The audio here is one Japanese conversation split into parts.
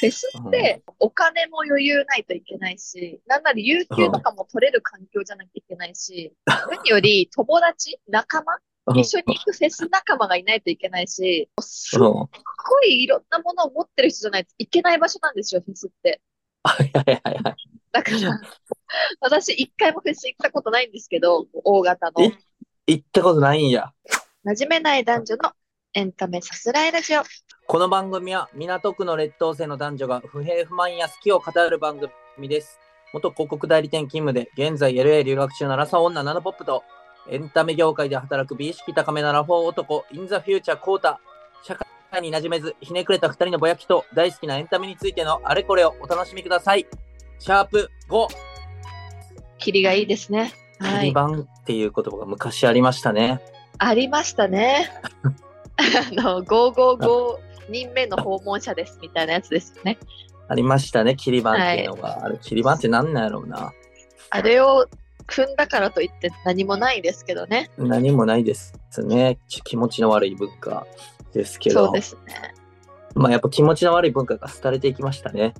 フェスってお金も余裕ないといけないし、なんなら有給とかも取れる環境じゃなきゃいけないし、何より友達、仲間、一緒に行くフェス仲間がいないといけないし、すっごいいろんなものを持ってる人じゃないといけない場所なんですよ、フェスって。はいはいはいはい。だから、私一回もフェス行ったことないんですけど、大型の。え？行ったことないんや。馴染めない男女のエンタメさすらいラジオ。この番組は港区の劣等生の男女が不平不満や好きを語る番組です。元広告代理店勤務で現在 LA 留学中のラサ女ナナポップとエンタメ業界で働く美意識高めなラフォー男インザフューチャーコータ社会に馴染めずひねくれた二人のぼやきと大好きなエンタメについてのあれこれをお楽しみください。シャープ5、キリがいいですね。はい。キリ番っていう言葉が昔ありましたね。ありましたね。あの、555人目の訪問者ですみたいなやつですよね。ありましたね、切り板っていうのが。あれ、切り板って何なんやろうな。あれを踏んだからといって何もないですけどね。何もないですね。ち気持ちの悪い文化ですけど。そうですね。まあやっぱ気持ちの悪い文化が廃れていきましたね。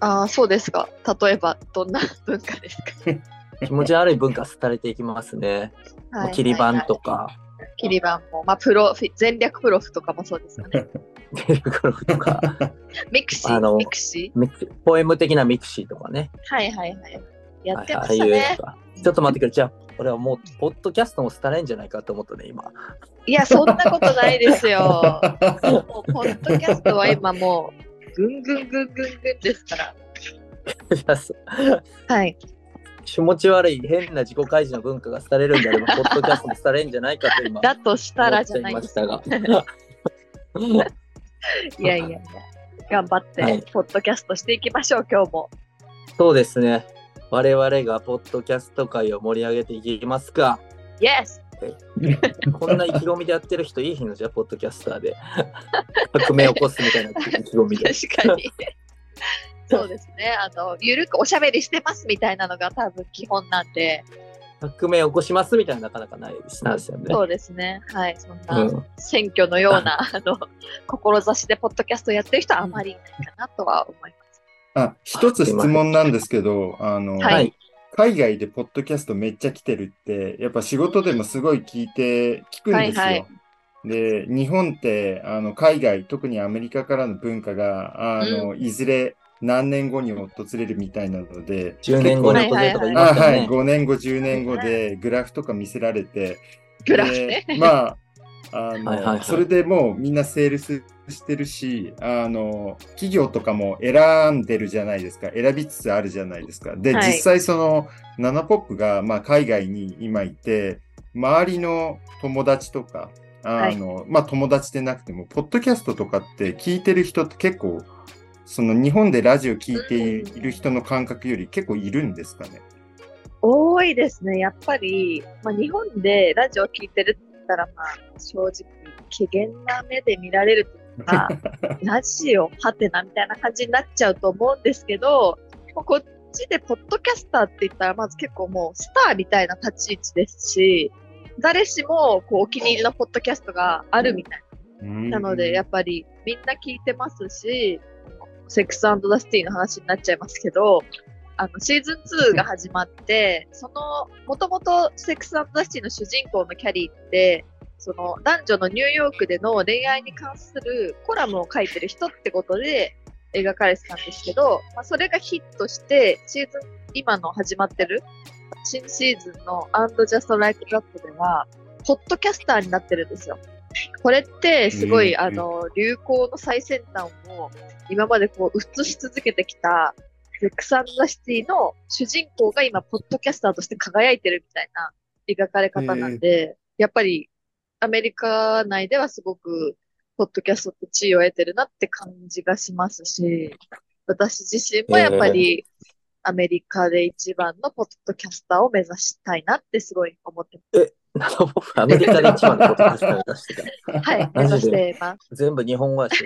ああ、そうですか。例えば、どんな文化ですか？気持ちの悪い文化廃れていきますね。はい切り板とはいか、はい切り板も、まあ、プロ全略プロフとかもそうですよね。テレグラフとか、ミクシあのー、ミクシミクポエム的なミクシーとかね。ーはいはいはい。やってましたね。が。ちょっと待ってくれ。じゃあ、俺はもう、ポッドキャストも廃れんじゃないかと思ったね、今。いや、そんなことないですよ。もう、ポッドキャストは今もう、ぐんぐんぐんぐんぐんですから。はい。気持ち悪い変な自己開示の文化が廃れるんであれば、ポッドキャストも廃れんじゃないかと今。だとしたらじゃないいですましたが。いやいやいや。頑張って、はいポッドキャストしていきましょう、今日も。そうですね。我々がポッドキャスト界を盛り上げていきますか。Yes! こんな意気込みでやってる人いいのじゃ、ポッドキャスターで。革命起こすみたいな意気込みで。確かに。そうですね。あの、ゆるくおしゃべりしてますみたいなのが多分基本なんで、革命起こしますみたいななかなかないですなんですよね。そうですね。はい。そんうな、ん、選挙のような、あの、志でポッドキャストやってる人はあまりいないかなとは思います。あ、一つ質問なんですけど、あの、はいはい。海外でポッドキャストめっちゃ来てるって、やっぱ仕事でもすごい聞いて、聞くんですよ。はいはいで、日本って、あの、海外、特にアメリカからの文化が、あの、いずれ何年後に訪れるみたいなので、10年後に結構訪れるとか言いあ、はい、ますよね。5年後、10年後でグラフとか見せられて、グラフね。でまあ、あの、はいはいはいそれでもうみんなセールスしてるし、あの、企業とかも選んでるじゃないですか。選びつつあるじゃないですか。で、はい実際その、ナナポップが、まあ、海外に今いて、周りの友達とか、あの、まあ、友達でなくても、ポッドキャストとかって聞いてる人って結構、その日本でラジオ聞いている人の感覚より結構いるんですかね？多いですね。やっぱり、まあ、日本でラジオ聞いてるって言ったら、まあ、正直、怪げな目で見られるとか、ラジオはてなみたいな感じになっちゃうと思うんですけど、こっちでポッドキャスターって言ったら、まず結構もうスターみたいな立ち位置ですし、誰しもこうお気に入りのポッドキャストがあるみたいな。なので、やっぱりみんな聞いてますし、セックスザ・シティの話になっちゃいますけど、あの、シーズン2が始まって、その、もともとセックスザ・シティの主人公のキャリーって、その男女のニューヨークでの恋愛に関するコラムを書いてる人ってことで描かれてたんですけど、まあ、それがヒットして、シーズン、今の始まってる新シーズンの And Just Like That では、ポッドキャスターになってるんですよ。これってすごい、うんうん、あの流行の最先端を今までこう映し続けてきたルクサンダシティの主人公が今、ポッドキャスターとして輝いてるみたいな描かれ方なんで、えー、やっぱりアメリカ内ではすごく、ポッドキャストって地位を得てるなって感じがしますし、私自身もやっぱりアメリカで一番のポッドキャスターを目指したいなってすごい思ってます。えー7本、アメリカで一番の。はい、目指してます。全部日本語だし、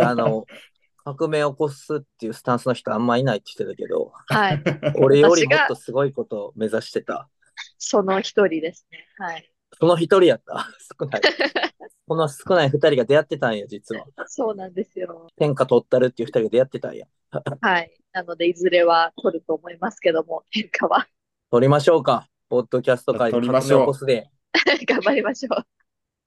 あの、革命を起こすっていうスタンスの人あんまいないって言ってたけど、はい、俺よりもっとすごいことを目指してた。その一人ですね。はい。その一人やった。少ない。この少ない二人が出会ってたんや、実は。そうなんですよ。天下取ったるっていう二人が出会ってたんや。はい。なので、いずれは取ると思いますけども、天下は。取りましょうか。ポッドキャスト界に革命を起こすで。頑張りましょ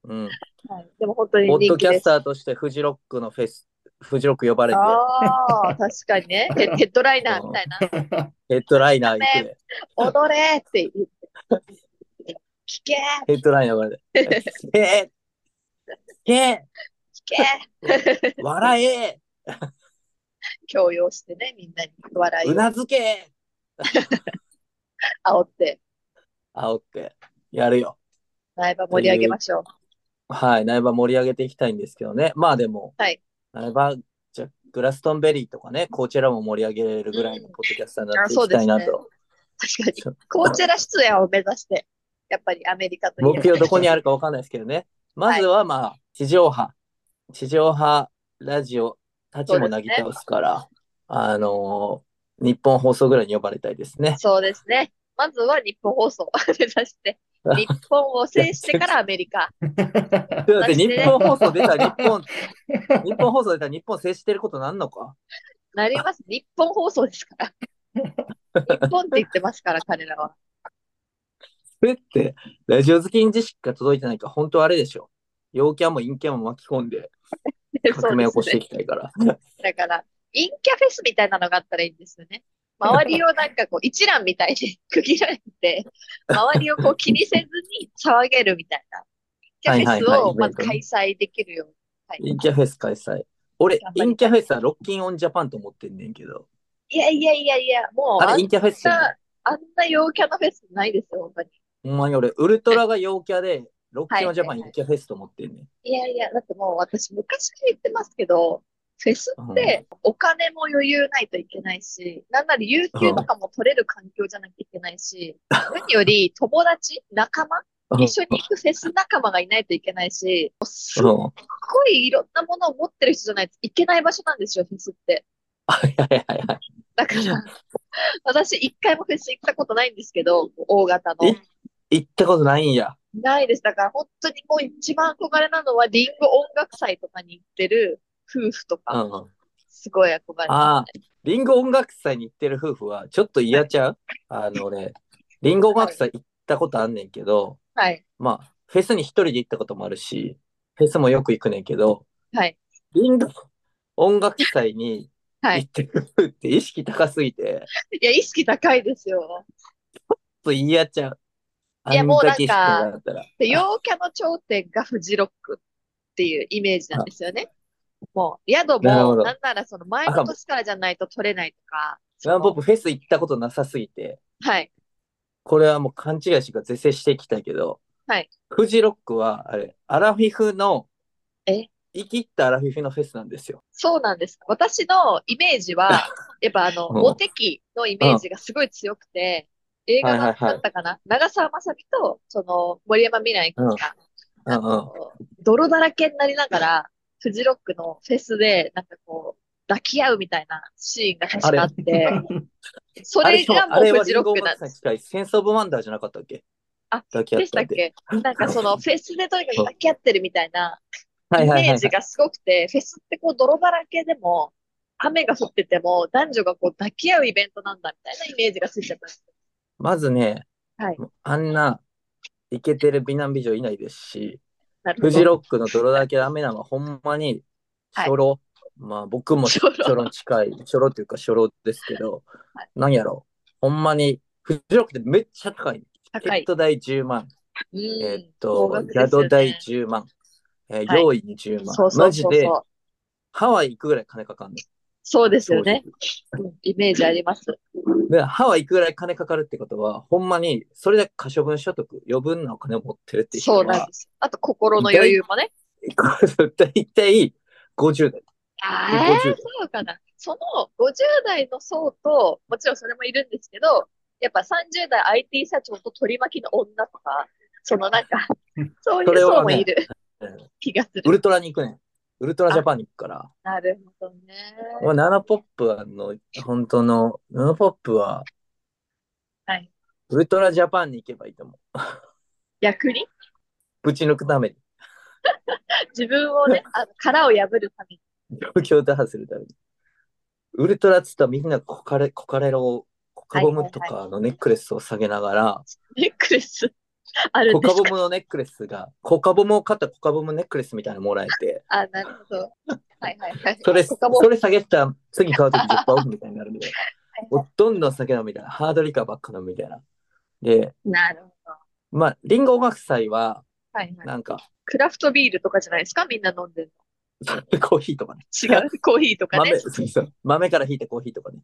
うん。う。はい。でも本当にポッドキャス。ターとしてフジロックのフェス、フジロック呼ばれて、ああ、確かにね。ヘヘッドライナーみたいな。ヘッドライナー行くで。踊れって言って。聞けヘッドライナー呼ばれて。聞け聞け聞け 笑え強要してね、みんなに笑いうをなずけ 煽って、煽って、やるよ。苗場盛り上げましょう。はい、苗場盛り上げていきたいんですけどね。まあでも、はい苗場、じゃグラストンベリーとかね、こちらも盛り上げれるぐらいのポッドキャスターになっていきたいなあそうと。確かに。コーチェラ出演を目指して、やっぱりアメリカと目標どこにあるかわかんないですけどね。まずはまあ、地上波、地上波ラジオたちもなぎ倒すから、あのー日本放送ぐらいに呼ばれたいですね。そうですね。まずは日本放送を 目指して、日本を制してからアメリカ。だって日本放送出たら日本、日本放送出たら日本制してることなんのか？なります。日本放送ですから。日本って言ってますから、彼らは。それって、ラジオ好きにしか届いてないから、本当あれでしょ。陽キャも陰キャも巻き込んで 革命を起こしていきたいから。だから、陰キャフェスみたいなのがあったらいいんですよね。周りをなんかこう一覧みたいに区切られて、周りをこう気にせずに騒げるみたいな。陰キャフェスはいはいはいをまず開催できるように。陰キャフェス開催。俺頑張り、たい陰キャフェスはロッキンオンジャパンと思ってんねんけど。いやいやいやいや、もうあれ陰キャフェスあんな陽キャのフェスないですよ、本当に。ほんまに俺、ウルトラが陽キャで、ロッキンオンジャパンはいはいはい陰キャフェスと思ってんねん。いやいや、だってもう私昔から言ってますけど、フェスってお金も余裕ないといけないし、なんなら有給とかも取れる環境じゃなきゃいけないし、何より友達、仲間、一緒に行くフェス仲間がいないといけないし、すっうん。ごいいろんなものを持ってる人じゃないといけない場所なんですよ、フェスって。はいはいはいはい。だから、私一回もフェス行ったことないんですけど、大型のえ？行ったことないんや。ないです。だから本当にもう一番憧れなのはリンゴ音楽祭とかに行ってる夫婦とうか、ん。すごい憧れあまあ、リンゴ音楽祭に行ってる夫婦は、ちょっと嫌ちゃう？あのね、リンゴ音楽祭行ったことあんねんけど、す。はい。まあ、フェスに一人で行ったこともあるし、フェスもよく行くねんけど、はい。リンゴ音楽祭にはい。行ってる夫婦って意識高すぎて、いや、意識高いですよ。ちょっと嫌ちゃう。いやもうなんか陽キャの頂点がフジロックっていうイメージなんですよね。もう、宿も、なるほどなんならその前の年からじゃないと取れないとか、ランポップフェス行ったことなさすぎて、はい。これはもう勘違いしてから是正していきたいけど、はい。フジロックは、あれ、アラフィフの、え？生きったアラフィフのフェスなんですよ。そうなんです。私のイメージは、やっぱあの、うんモテ期のイメージがすごい強くて、映画だはいはいはいったかな？長澤まさみと、その、森山未来君が、うんうん。あの、泥だらけになりながら、フジロックのフェスで、なんかこう、抱き合うみたいなシーンが確かあって、そあれ。れがもうフジロックなんです。センスオブワンダーじゃなかったっけ？あ、抱き合でしたっけ？なんかそのフェスでとにかく抱き合ってるみたいなイメージがすごくて、フェスってこう泥だらけでも、雨が降ってても男女がこう抱き合うイベントなんだみたいなイメージがついちゃったんです。よ。まずね、はい。あんなイケてる美男美女いないですし、フジロックの泥だけダメなのはほんまに、はい。初老、まあ僕も初初老近い、初老っていうか初老ですけど、はい。なんやろ。ほんまに、フジロックってめっちゃ高い。高い。ケット代10万、うん。えーっとね。宿代10万、えーはい。用意に10万。そうそうマジでそう。そう。ハワイ行くぐらい金かかんねそうですん。よね。うんイメージあります。で、ハワイ行くぐらい金かかるってことは、ほんまに、それで可処分所得、余分なお金を持ってるっていうそうなんで、す。あと心の余裕もね。大体50代。ああ、50そうかな。その50代の層と、もちろんそれもいるんですけど、やっぱ30代 IT 社長と取り巻きの女とか、そのなんか、そういう層もいる気がする。ウルトラに行くねん。ウルトラジャパンに行くから。なるほどね。もうナノポップはの、本当の、ナノポップは、はい。ウルトラジャパンに行けばいいと思う。逆に？ぶち抜くために。自分をね、あの殻を破るために。状況打破するために。ウルトラっつったらみんなコカレ、コカレロを、コカボムとかのネックレスを下げながら、ネックレス あるんコですか？カボムのネックレスが、コカボムを買ったコカボムネックレスみたいなのもらえて、あ、なるほど。はいはいはい。それ、それ下げたら次買うとき10%オフみたいになるんで、もうどんどん下げろみたいな、ハードリカーばっかのみたいな。で、なるほど。まあ、リンゴ学祭は、はいはい。なんか、クラフトビールとかじゃないですか？みんな飲んでる コーヒーとかね。の。違う？コーヒーとかね豆、。そうそう豆から引いたコーヒーとかね。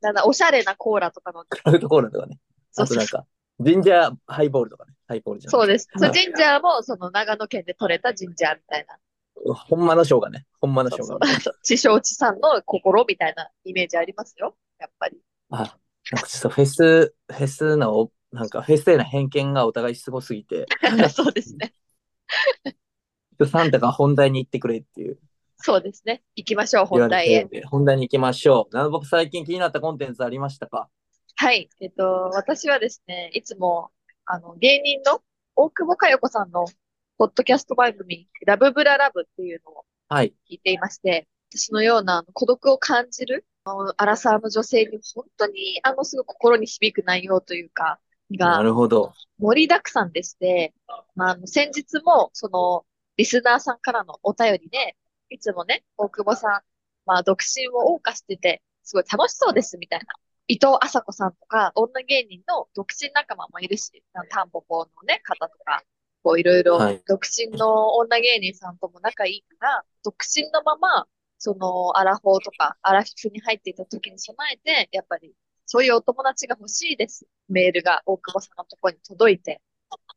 なんだ、おしゃれなコーラとか飲んでる。クラフトコーラとかね。あとなんか、ジンジャーハイボールとかね。ハイボールじゃん。そうです。そうはいジンジャーも、その長野県で採れたジンジャーみたいな。ほんまの生姜ね。ほんまの生姜そうそう。そう地消地産の心みたいなイメージありますよ。やっぱり。あ、なんかちょっとフェス、フェスの、なんかフェスへの偏見がお互いすごすぎて、そうですね。サンタが本題に行ってくれっていうそうですね。行きましょう、本題へ本題に行きましょう。僕最近気になったコンテンツありましたか？はい。えっと、私はですね、いつも、あの、芸人の大久保佳代子さんのポッドキャスト番組、ラブブララブっていうのをはい。聞いていまして、私のような孤独を感じる、あのアラサーの女性に本当に、あの、すごく心に響く内容というか、ながるほど。盛りだくさんでして、まあ、あの、先日も、その、リスナーさんからのお便りで、いつもね、大久保さん、まあ、独身を謳歌してて、すごい楽しそうです、みたいな。伊藤麻子さんとか、女芸人の独身仲間もいるし、タンポポのね、方とか、こういろいろはい、独身の女芸人さんとも仲いいから、独身のまま、その、アラフォーとか、アラフィフに入っていた時に備えて、やっぱり、そういうお友達が欲しいです。メールが大久保さんのところに届いて。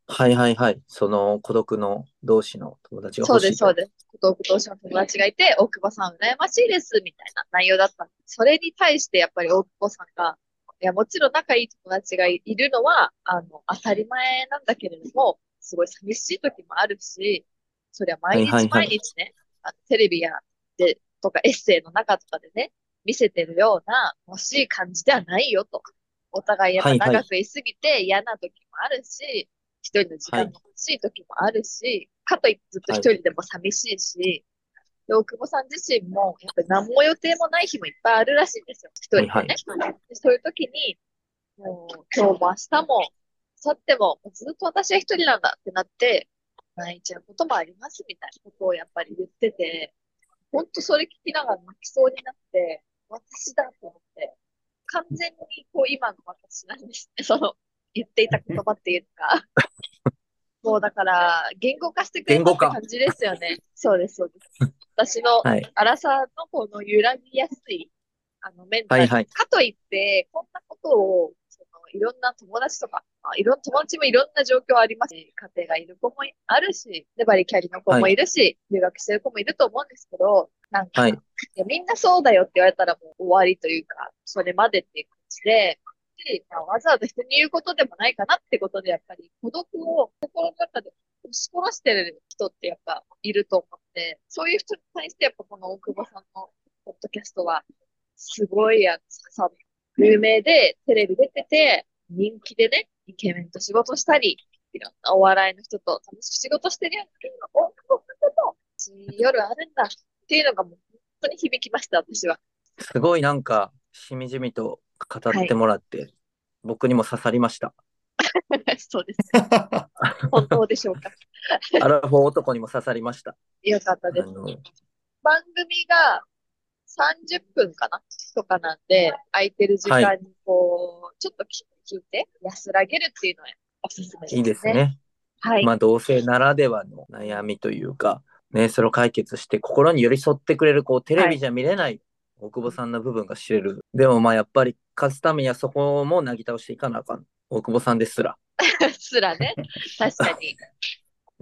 はいはいはい。その孤独の同士の友達がそうです、欲しいと。そうです。孤独同士の友達がいて、大久保さん羨ましいです、みたいな内容だったんです。それに対してやっぱり大久保さんが、いや、もちろん仲いい友達がいるのは、あの、当たり前なんだけれども、すごい寂しい時もあるし、そりゃ毎日はいはいはい毎日ね、あのテレビやで、とかエッセイの中とかでね、見せてるような欲しい感じではないよと。お互いやっぱはいはい長くいすぎて嫌な時もあるし、一人の時間も欲しい時もあるし、かといってずっと一人でも寂しいし、で大久保さん自身も、やっぱり何も予定もない日もいっぱいあるらしいんですよ。一人でね。はいでそういう時に、もう今日も明日も、明後日も、ずっと私は一人なんだってなって、泣いちゃうこともありますみたいなことをやっぱり言ってて、本当それ聞きながら泣きそうになって、私だと思って、完全にこう今の私なんですね。その言っていた言葉っていうか。もうだから、言語化してくれた感じですよね。そうです、そうです。私のはい。荒さのこの揺らぎやすい、あの、メンタル。はいはいかといって、こんなことを、その、いろんな友達とか、まあいろんな友達もいろんな状況ありますし、家庭がいる子もあるし、で、バリキャリの子もいるし、留学してる子もいると思うんですけど、なんか、はいいやみんなそうだよって言われたらもう終わりというか、それまでっていう感じで、でまあ、わざわざ人に言うことでもないかなってことで、やっぱり孤独を心の中で押し殺してる人ってやっぱいると思って、そういう人に対してやっぱこの大久保さんのポッドキャストは、すごいやつ、さ、有名でテレビ出てて、人気でね、イケメンと仕事したり、いろんなお笑いの人と楽しく仕事してるような大久保さんと夜あるんだっていうのがもう本当に響きました、私は。すごいなんか、しみじみと語ってもらって、僕にも刺さりました。そうです。本当でしょうか。アラフォー男にも刺さりました。よかったです。番組が30分かなとかなんで、空いてる時間にこう、ちょっと聞いて安らげるっていうのはおすすめですね。いいです。ね。はい。まあ、同性ならではの悩みというか、ね、それを解決して心に寄り添ってくれる、こう、テレビじゃ見れない大久保さんの部分が知れる。でもまあ、やっぱり勝つためにはそこもなぎ倒していかなあかん。大久保さんですら。すらね。確かに。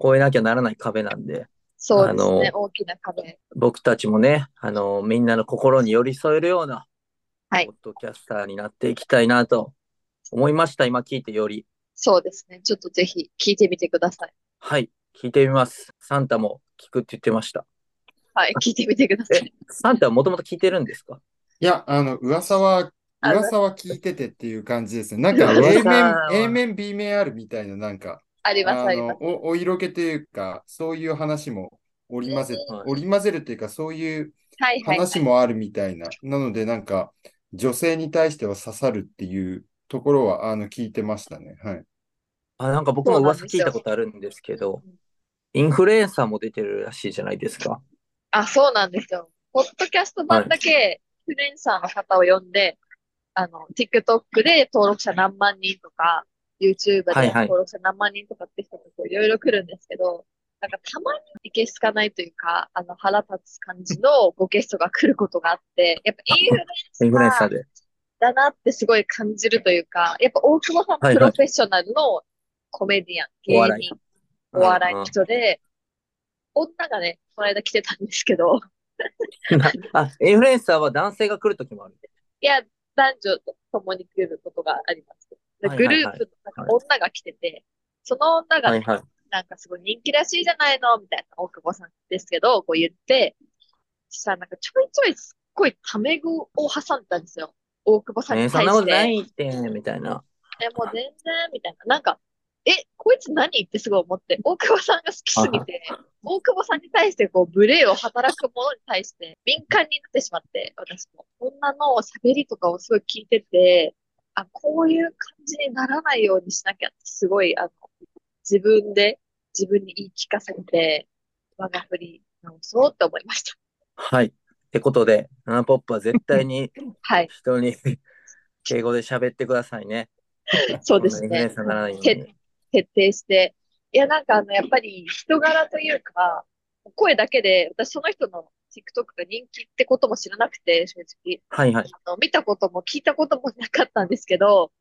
超えなきゃならない壁なんで、そうですね。あ大きな壁。僕たちもね、あの、みんなの心に寄り添えるような、はいポッドキャスターになっていきたいなと思いました。今聞いてより。そうですね。ちょっとぜひ聞いてみてください。はい、聞いてみます。サンタも聞くって言ってました。はい。聞いてみてくださえい。、サンタはもともと聞いてるんですか？いや、あの、噂は、あ噂は聞いててっていう感じですね。なんか A 面、A 面、B 面あるみたいな、なんか、あります、ああります。のお、お色気というか、そういう話も織り交ぜ、はい織り交ぜるというか、そういう、話もあるみたいな。なので、なんか、女性に対しては刺さるっていうところは、あの、聞いてましたね。はい。あ、なんか僕も噂聞いたことあるんですけど、インフルエンサーも出てるらしいじゃないですか。あ、そうなんですよ。ポッドキャスト版だけ、インフルエンサーの方を呼んで、あの、TikTok で登録者何万人とか、YouTube ではいはい。登録者何万人とかって人がこういろいろ来るんですけど、なんかたまにいけすかないというか、あの腹立つ感じのごゲストが来ることがあって、やっぱインフルエンサインフルエンサーーで。だなってすごい感じるというか、やっぱ大久保さんプロフェッショナルのコメディアン、芸お笑い。人、お笑いの人で、女がね、この間来てたんですけど、あ、インフルエンサーは男性が来るときもある。いや、男女と共に来ることがあります。グループのなんか女が来てて、その女がねはいはい。なんかすごい人気らしいじゃないのみたいな大久保さんですけど、こう言って、そしたらなんかちょいちょいすっごいタメ語を挟んだんですよ。大久保さんえーそんに対して。なことないって、みたいな。え、もう全然、みたいな。なんか、え、こいつ何？ってすごい思って、大久保さんが好きすぎて、大久保さんに対してこう、無礼を働く者に対して敏感になってしまって、私も。女の喋りとかをすごい聞いてて、あ、こういう感じにならないようにしなきゃって、すごい、あの、自分で、自分に言い聞かせて、我が振り直そうって思いました。はい。ってことで、ナナポップは絶対に はい。人に敬語で喋ってくださいね。そうですね。徹底して。いや、なんかあの、やっぱり人柄というか、声だけで、私その人の TikTok が人気ってことも知らなくて、正直。はいはい。あの見たことも聞いたこともなかったんですけど、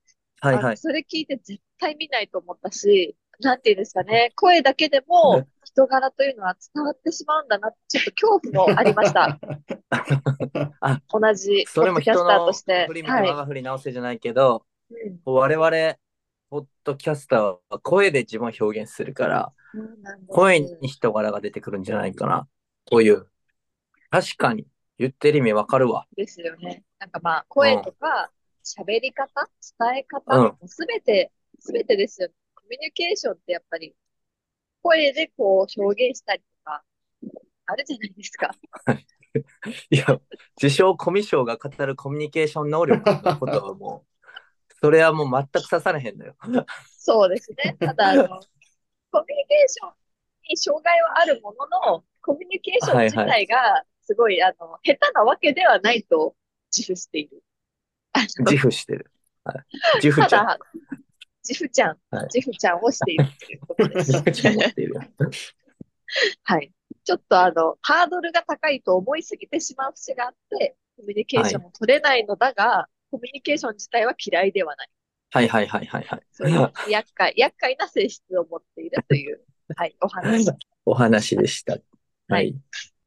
はいはい。それ聞いて絶対見ないと思ったし、なんていうんですかね、声だけでも人柄というのは伝わってしまうんだなって、ちょっと恐怖もありました。同じキャスターとして。振り直せじゃないけど、うん我々、ポッドキャスターは声で自分を表現するから、声に人柄が出てくるんじゃないかな。こういう。確かに、言ってる意味わかるわ。ですよね。なんかまあ、声とか、喋り方、伝え方、うんすべて、すべてですよね。コミュニケーションってやっぱり、声でこう表現したりとか、あるじゃないですか。いや、自称コミュ障が語るコミュニケーション能力のことはもう、それはもう全く刺されへんのよ。そうですね。ただ、あの、コミュニケーションに障害はあるものの、コミュニケーション自体が、すごい、あの、下手なわけではないと自負している。自負してる。はい、自負たちゃん。だ、自負ちゃん、はい自負ちゃんをしているということです。はい。ちょっとあの、ハードルが高いと思いすぎてしまう節があって、コミュニケーションも取れないのだが、コミュニケーション自体は嫌いではない。はいはいはいはいはい。そういう厄介、厄介な性質を持っているという、はい、お話。お話でした。ははいい。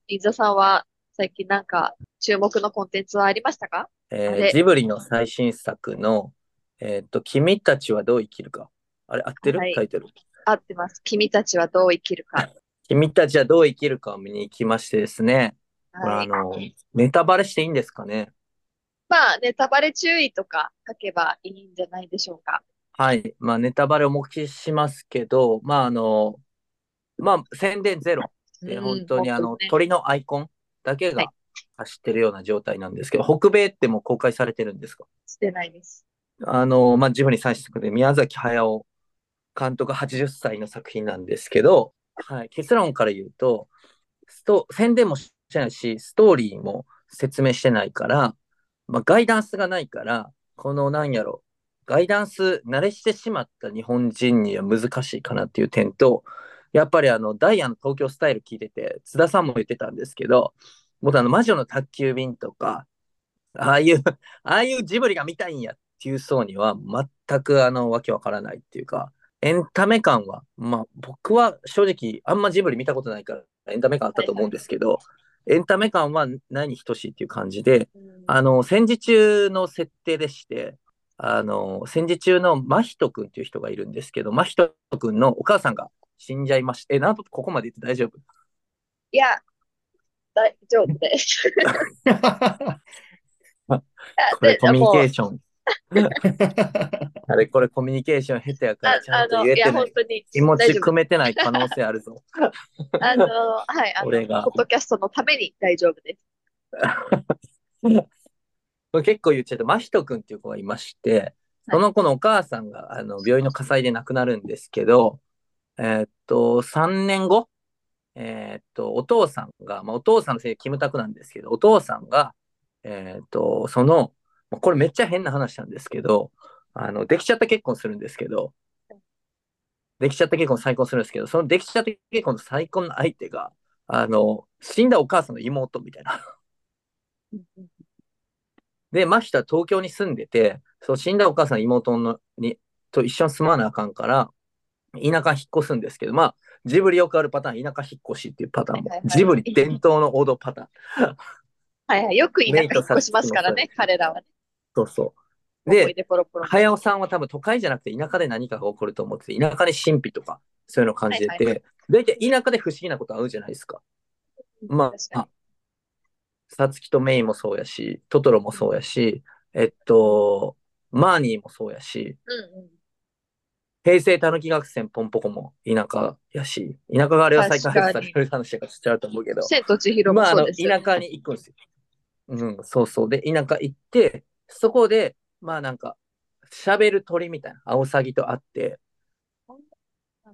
伊沢さんは最近なんか注目のコンテンツはありましたか？えージブリの最新作の、えっと、君たちはどう生きるか。あれ、合ってる、はいタイトル。合ってます。君たちはどう生きるか。君たちはどう生きるかを見に行きましてですね。これはい。あの、ネタバレしていいんですかね？まあ、ネタバレ注意とか書けばいいんじゃないでしょうか。はい。まあ、ネタバレをお聞きしますけど、まあ、あの、まあ、宣伝ゼロ。で、うん本当にあの、ね鳥のアイコンだけはいが走ってるような状態なんですけど、北米ってもう公開されてるんですか？してないです。あの、まあ、ジブリ最新作で宮崎駿監督80歳の作品なんですけど、はい、結論から言うと、スト宣伝もしてないし、ストーリーも説明してないから、まあ、ガイダンスがないから、このなんやろ、ガイダンス慣れしてしまった日本人には難しいかなっていう点と、やっぱりあの、ダイヤの東京スタイル聞いてて、津田さんも言ってたんですけど、僕あの、魔女の宅急便とか、ああいう、ああいうジブリが見たいんやっていう層には全くあの、わけわからないっていうか、エンタメ感は、まあ僕は正直あんまジブリ見たことないからエンタメ感あったと思うんですけど、エンタメ感は何に等しいっていう感じで、うんあの、戦時中の設定でして、あの、戦時中の真人君っていう人がいるんですけど、真人君のお母さんが死んじゃいました。え、なんとここまで言って大丈夫？いや、大丈夫です。コミュニケーもション。あれこれコミュニケーション下手やからちゃんと言えてない。本当に。気持ち組めてない可能性あるぞ。あの、はい、あの、俺がポッドキャストのために大丈夫です。これ結構言っちゃうと、真人くんっていう子がいまして、その子のお母さんがあの病院の火災で亡くなるんですけど、えーっと、3年後、えーっと、お父さんが、まあ、お父さんのせいでキムタクなんですけど、お父さんが、えーっと、その、まあこれめっちゃ変な話なんですけど、あの、できちゃった結婚するんですけど、できちゃった結婚再婚するんですけど、そのできちゃった結婚の再婚の相手が、あの、死んだお母さんの妹みたいな。で、真人は東京に住んでて、そう死んだお母さんの妹のにと一緒に住まなあかんから、田舎引っ越すんですけど、まあ、ジブリよくあるパターン、田舎引っ越しっていうパターンもはいはい、はいジブリ伝統の王道パターン。はいはい。よく田舎引っ越しますからね、彼らはね。そうそう。で。早尾さんは多分都会じゃなくて田舎で何かが起こると思ってて、田舎で神秘とかそういうのを感じてはいはて、大体田舎で不思議なこと合うじゃないですか。まあ、さつきとメイもそうやし、トトロもそうやし、えっと、マーニーもそうやし、に。うんうん。平成たぬき学園ポンポコも田舎やし、田舎があれは再開発される話がしちゃうと思うけど、千と千尋もまあ、あの、そうですよね。田舎に行くんですよ。うん、そうそう。で、田舎行って、そこで、まあなんか、喋る鳥みたいな、アオサギと会って、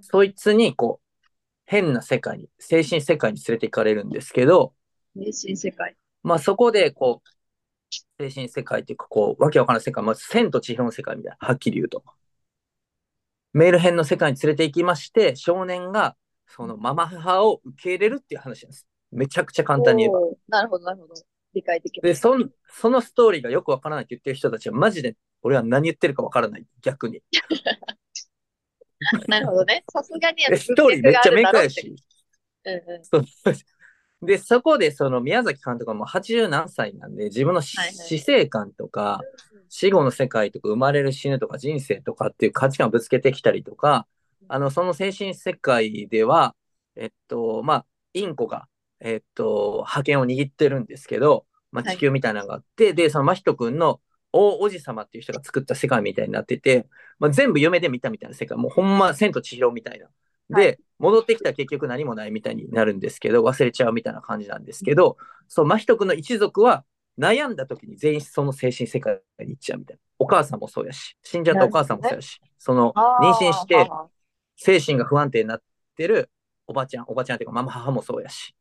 そいつに、こう、変な世界に、精神世界に連れて行かれるんですけど、迷信世界。まあそこで、こう、精神世界っていうか、こう、わけわからない世界、まあ、千と千尋の世界みたいな、はっきり言うと。メール編の世界に連れて行きまして、少年が、そのママ母を受け入れるっていう話なんです。めちゃくちゃ簡単に言えば。なるほど、なるほど。理解できまで、す。そん、そのストーリーがよくわからないって言ってる人たちは、マジで、俺は何言ってるかわからない。逆に。なるほどね。さすがにでストーリーめっちゃ明快やし。うんうん。そう で、そこで、その宮崎監督はもう80何歳なんで、自分のしはいはい死生観とか、死後の世界とか、生まれる死ぬとか、人生とかっていう価値観をぶつけてきたりとか、あの、その精神世界では、えっと、まあ、インコが、えっと、覇権を握ってるんですけど、まあ、はい。地球みたいなのがあって、で、その真人くんの大おじ様っていう人が作った世界みたいになってて、まあ、全部夢で見たみたいな世界、もうほんま、千と千尋みたいな。で、は戻ってきたら結局何もないみたいになるんですけど、忘れちゃうみたいな感じなんですけど、そう、真人くんの一族は悩んだ時に全員その精神世界に行っちゃうみたいな。お母さんもそうやし、死んじゃったお母さんもそうやし、その妊娠してあ精神が不安定になってるおばちゃん、おばちゃんっていうかママ母もそうやし、ず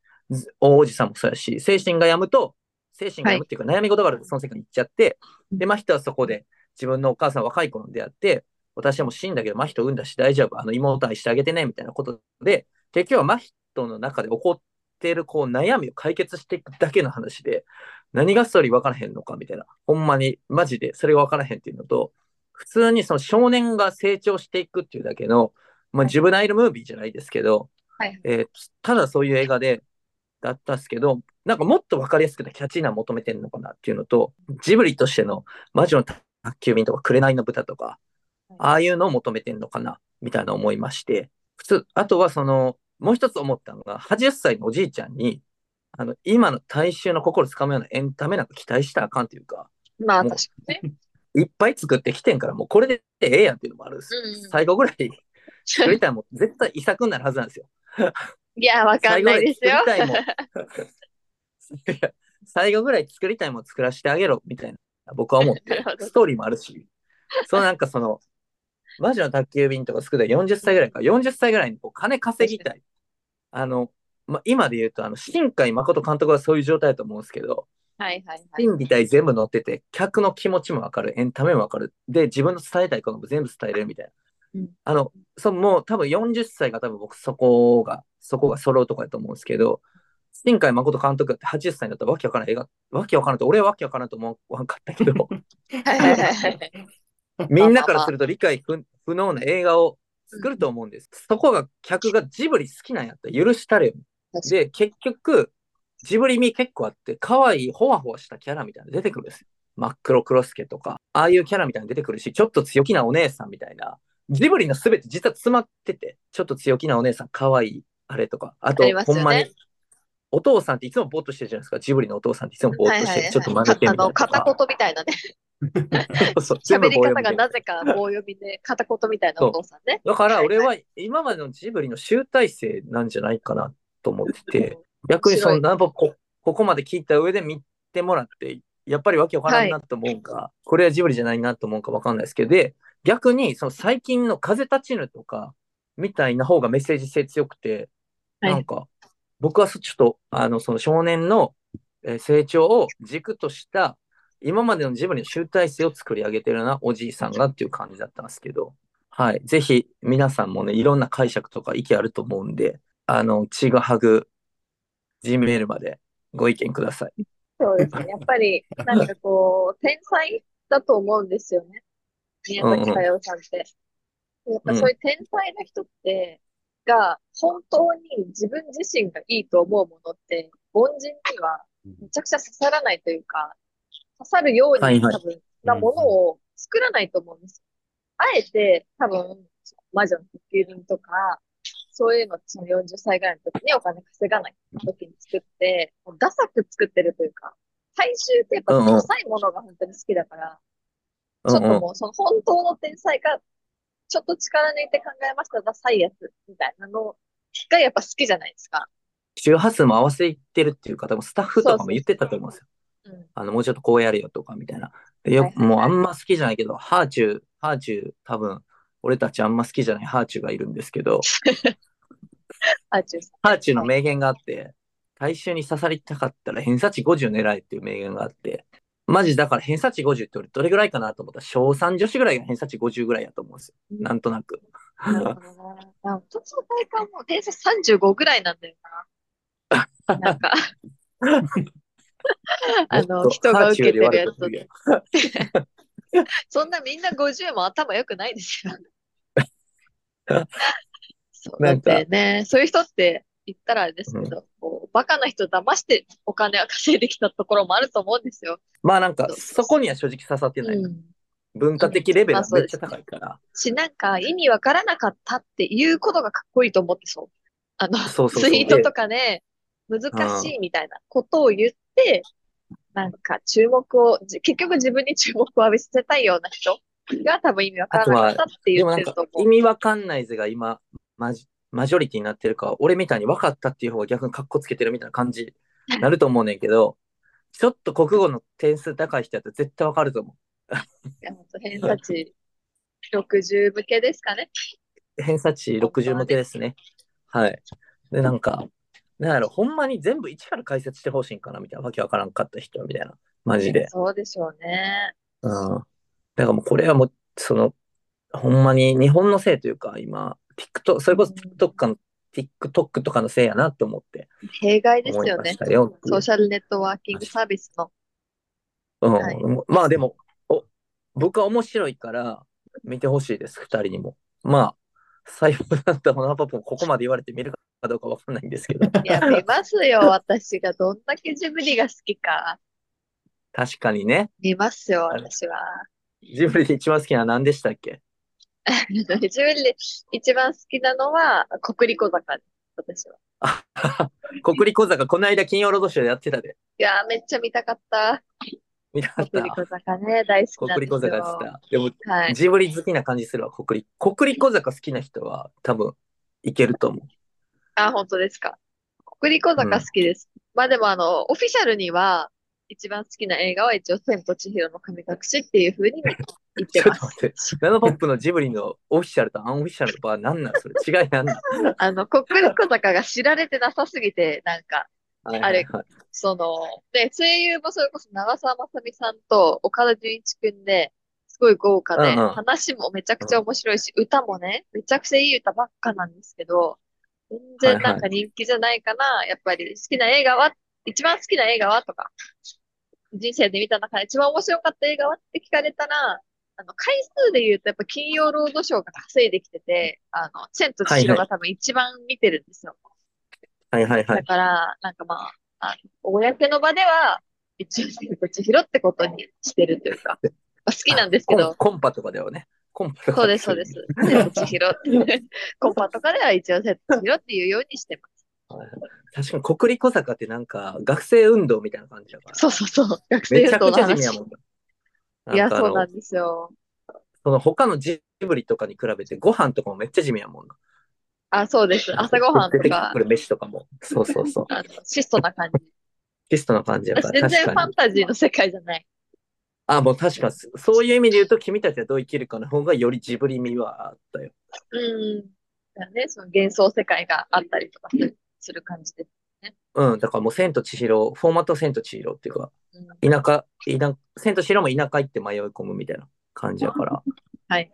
大おじさんもそうやし、精神が病むと、精神が病むっていうか悩み事があるとその世界に行っちゃって、で、真人はそこで自分のお母さん若い頃に出会って、私はもう死んだけど真人産んだし大丈夫、あの妹愛してあげてね、みたいなことで、結局は真人の中で起こってるこう悩みを解決していくだけの話で、何がストーリー分からへんのかみたいな。ほんまに、マジでそれが分からへんっていうのと、普通にその少年が成長していくっていうだけの、まあ、ジブナイルムービーじゃないですけど、はい。えーただそういう映画で、だったんですけど、なんかもっと分かりやすくてキャッチーなの求めてるのかなっていうのと、ジブリとしての魔女の宅急便とか、紅の豚とか、ああいうのを求めてるのかな、みたいな思いまして、普通、あとはその、もう一つ思ったのが、80歳のおじいちゃんに、あの、今の大衆の心つかむようなエンタメなんか期待したらあかんというか、まあ、確かにね。いっぱい作ってきてんから、もうこれでええやんっていうのもあるんですよ。うんうん最後ぐらい 作りたいもん、絶対遺作になるはずなんですよ。いや、わかんないですよ。最後 ぐらい作りたいもん作らせてあげろみたいな。僕は思って。ストーリーもあるし。そのなんかその魔女の宅急便とか作ったら40歳ぐらいか。40歳ぐらいにこう金稼ぎたい。あの、まあ、今で言うとあの新海誠監督はそういう状態だと思うんですけどはいはいはい。心技体全部載ってて客の気持ちもわかる。エンタメもわかる。で自分の伝えたいことも全部伝えれるみたいな、うんあのそもう多分40歳が多分僕そこがそこが揃うとこやと思うんですけど新海誠監督って80歳になったらわけわからん映画わけわからんと俺はわけわからんと思わんかったけど。みんなからすると理解不不能な映画を作ると思うんです。そこが客がジブリ好きなんやったら許したれよ。で、結局、ジブリ味結構あって、可愛いほわほわしたキャラみたいなの出てくるんですよ。真っ黒クロスケとか、ああいうキャラみたいなの出てくるし、ちょっと強気なお姉さんみたいな。ジブリのすべて実は詰まってて、ちょっと強気なお姉さん、可愛いあれとか、あと、ありますよねほんまに、お父さんっていつもぼーっとしてるじゃないですか。ジブリのお父さんっていつもぼーっとしてる、ちょっと真似てみたの。片言みたいなね。そう全部喋り方がなぜか棒読みで片言みたいなお父さんね。だから俺は今までのジブリの集大成なんじゃないかなと思ってて、逆にその面ナンパこここまで聞いた上で見てもらって、やっぱりわけわからんなと思うか、これはジブリじゃないなと思うかわかんないですけど、で、逆にその最近の風立ちぬとかみたいな方がメッセージ性強くて、はいなんか僕はそちょっとあのその少年のえー成長を軸とした今までのジブリの集大成を作り上げてるなおじいさんがっていう感じだったんですけど、はい。ぜひ皆さんもね、いろんな解釈とか意見あると思うんで、あの、ちぐはぐ G メールまでご意見ください。そうですね。やっぱり、なんかこう、天才だと思うんですよね。宮崎駿さんって。やっぱそういう天才な人って、が、本当に自分自身がいいと思うものって、凡人にはめちゃくちゃ刺さらないというか、刺さるように多分なものを作らないと思うんですよ。あえて多分、魔女の復旧人とか、そういうのその40歳ぐらいの時にお金稼がない時に作って、もうダサく作ってるというか、大衆ってやっぱダサいものが本当に好きだから。ちょっともうその本当の天才が、ちょっと力抜いて考えましたダサいやつみたいなのがやっぱ好きじゃないですか。周波数も合わせてるっていう方もスタッフとかも言ってたと思うんですよ。うん。あの、もうちょっとこうやれよとかみたいな。でよはいはいはいもうあんま好きじゃないけど、ハーチュー、ハーチュー、多分、俺たちあんま好きじゃないハーチューがいるんですけど、あ、中さん。ハーチューの名言があって、大衆に刺さりたかったら偏差値50狙えっていう名言があって、マジだから偏差値50って俺どれぐらいかなと思ったら、小3女子ぐらいが偏差値50ぐらいやと思うんですよ。なんとなく。私の体感も偏差35ぐらいなんだよな。なんか、あの、人が受けてるやつ そんなみんな50も頭良くないですよ。そうだっなんかてね、そういう人って言ったらあれですけど、こうバカな人騙してお金を稼いできたところもあると思うんですよ。まあなんか、そこには正直刺さってない。うん。文化的レベルはまあそうですめっちゃ高いから。し、なんか意味わからなかったっていうことがかっこいいと思ってそう。あの、そうそうそうツイートとかね、難しいみたいなことを言って、なんか注目を、じ結局自分に注目を浴びさせたいような人が多分意味わからなかったって言ってると思う。意味わかんないぜが今マジ、マジョリティになってるから、俺みたいに分かったっていう方が逆にカッコつけてるみたいな感じに なると思うねんけど、ちょっと国語の点数高い人やったら絶対わかると思いや、本当偏差値60向けですかね。う。偏差値60向けですね。はい。で、なんか、なんやろ、ほんまに全部一から解説してほしいんかなみたいな、わけわからんかった人みたいな、マジで。そうでしょうね。うん。だからもうこれはもう、その、ほんまに日本のせいというか、今、TikTok、それこそ TikTok かの、TikTok とかのせいやなって思って弊害ですよね。ソーシャルネットワーキングサービスの。うんはいまあでも、お僕は面白いから見てほしいです、二人にも。まあ、最後だったモナパパもここまで言われて見るかどうかわかんないんですけど、いや、見ますよ。私がどんだけジブリが好きか。確かにね、見ますよ、私は。ジブリで一番好きなのは何でしたっけ？ジブリで一番好きなのは、国立小坂です、私は。国立小坂、この間金曜ロードショーでやってたで。いやー、めっちゃ見たかった。見たかった国立小坂ね、大好きなんです国立小坂やっ。た。でも、はい。ジブリ好きな感じするわ、国立。国立小坂好きな人は多分いけると思う。あ、本当ですか。国立小坂好きです。まあでも、あの、オフィシャルには、一番好きな映画は一応、千と千尋の神隠しっていう風に言ってます。ちょっと待って、ナノポップのジブリのオフィシャルとアンオフィシャルの場合何なんそれ違いなんなんあの、国立小坂が知られてなさすぎて、なんか、はいあれはい。はいその、で、声優もそれこそ長澤まさみさんと岡田准一くんで、すごい豪華で、うんうん。話もめちゃくちゃ面白いし、歌もね、めちゃくちゃいい歌ばっかなんですけど、全然なんか人気じゃないかな。やっぱり好きな映画は、一番好きな映画はとか、人生で見た中で一番面白かった映画は？って聞かれたら、あの、回数で言うとやっぱ金曜ロードショーが稼いできてて、あの、千と千尋が多分一番見てるんですよ。はいはいはいだ。から、なんかまあ、あの公の場では、一応、千と千尋ってことにしてるというか、まあ好きなんですけど、コンパとかではね。コンパとかそうです、そうです。千と千尋って、コンパとかでは一応千と千尋っていうようにしてます。確かに国立小坂ってなんか学生運動みたいな感じだから。そうそうそう、学生運めちゃくちゃ地動の話。味やもん。いや、そうなんですよ。その他のジブリとかに比べてご飯とかもめっちゃ地味やもんな。あ、そうです。朝ごはんとかく、る飯とかも。そうそうそう。あの質素な感じ。テストな感じやから。全然フ。ァンタジーの世界じゃない。あ、もう確かに、そういう意味で言うと、君たちはどう生きるかの方がよりジブリ味はあったよ。うん。だね、その幻想世界があったりとかするする感じです。うん、だからもう千と千尋、フォーマットは千と千尋っていうか、うん、田舎、田千と千尋も田舎行って迷い込むみたいな感じやから、はい。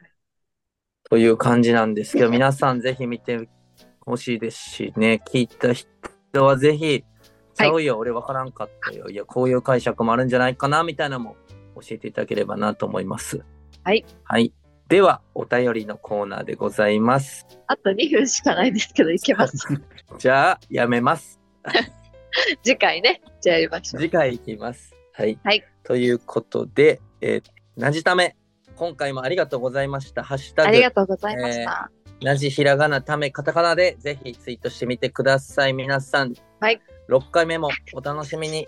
という感じなんですけど、皆さんぜひ見てほしいですしね、聞いた人はぜひ、ちゃうよ、俺わからんかったよ。いや、こういう解釈もあるんじゃないかな、みたいなのも教えていただければなと思います。はい。はい。では、お便りのコーナーでございます。あと2分しかないですけど、いけます。じゃあ、やめます。次回ね、じゃあやりましょう。次回いきます。はい。はいということで、えー、なじため、今回もありがとうございました。ハッシュタグあり、がとうございました。なじひらがなためカタカナでぜひツイートしてみてください。皆さん、はい。6回目もお楽しみに。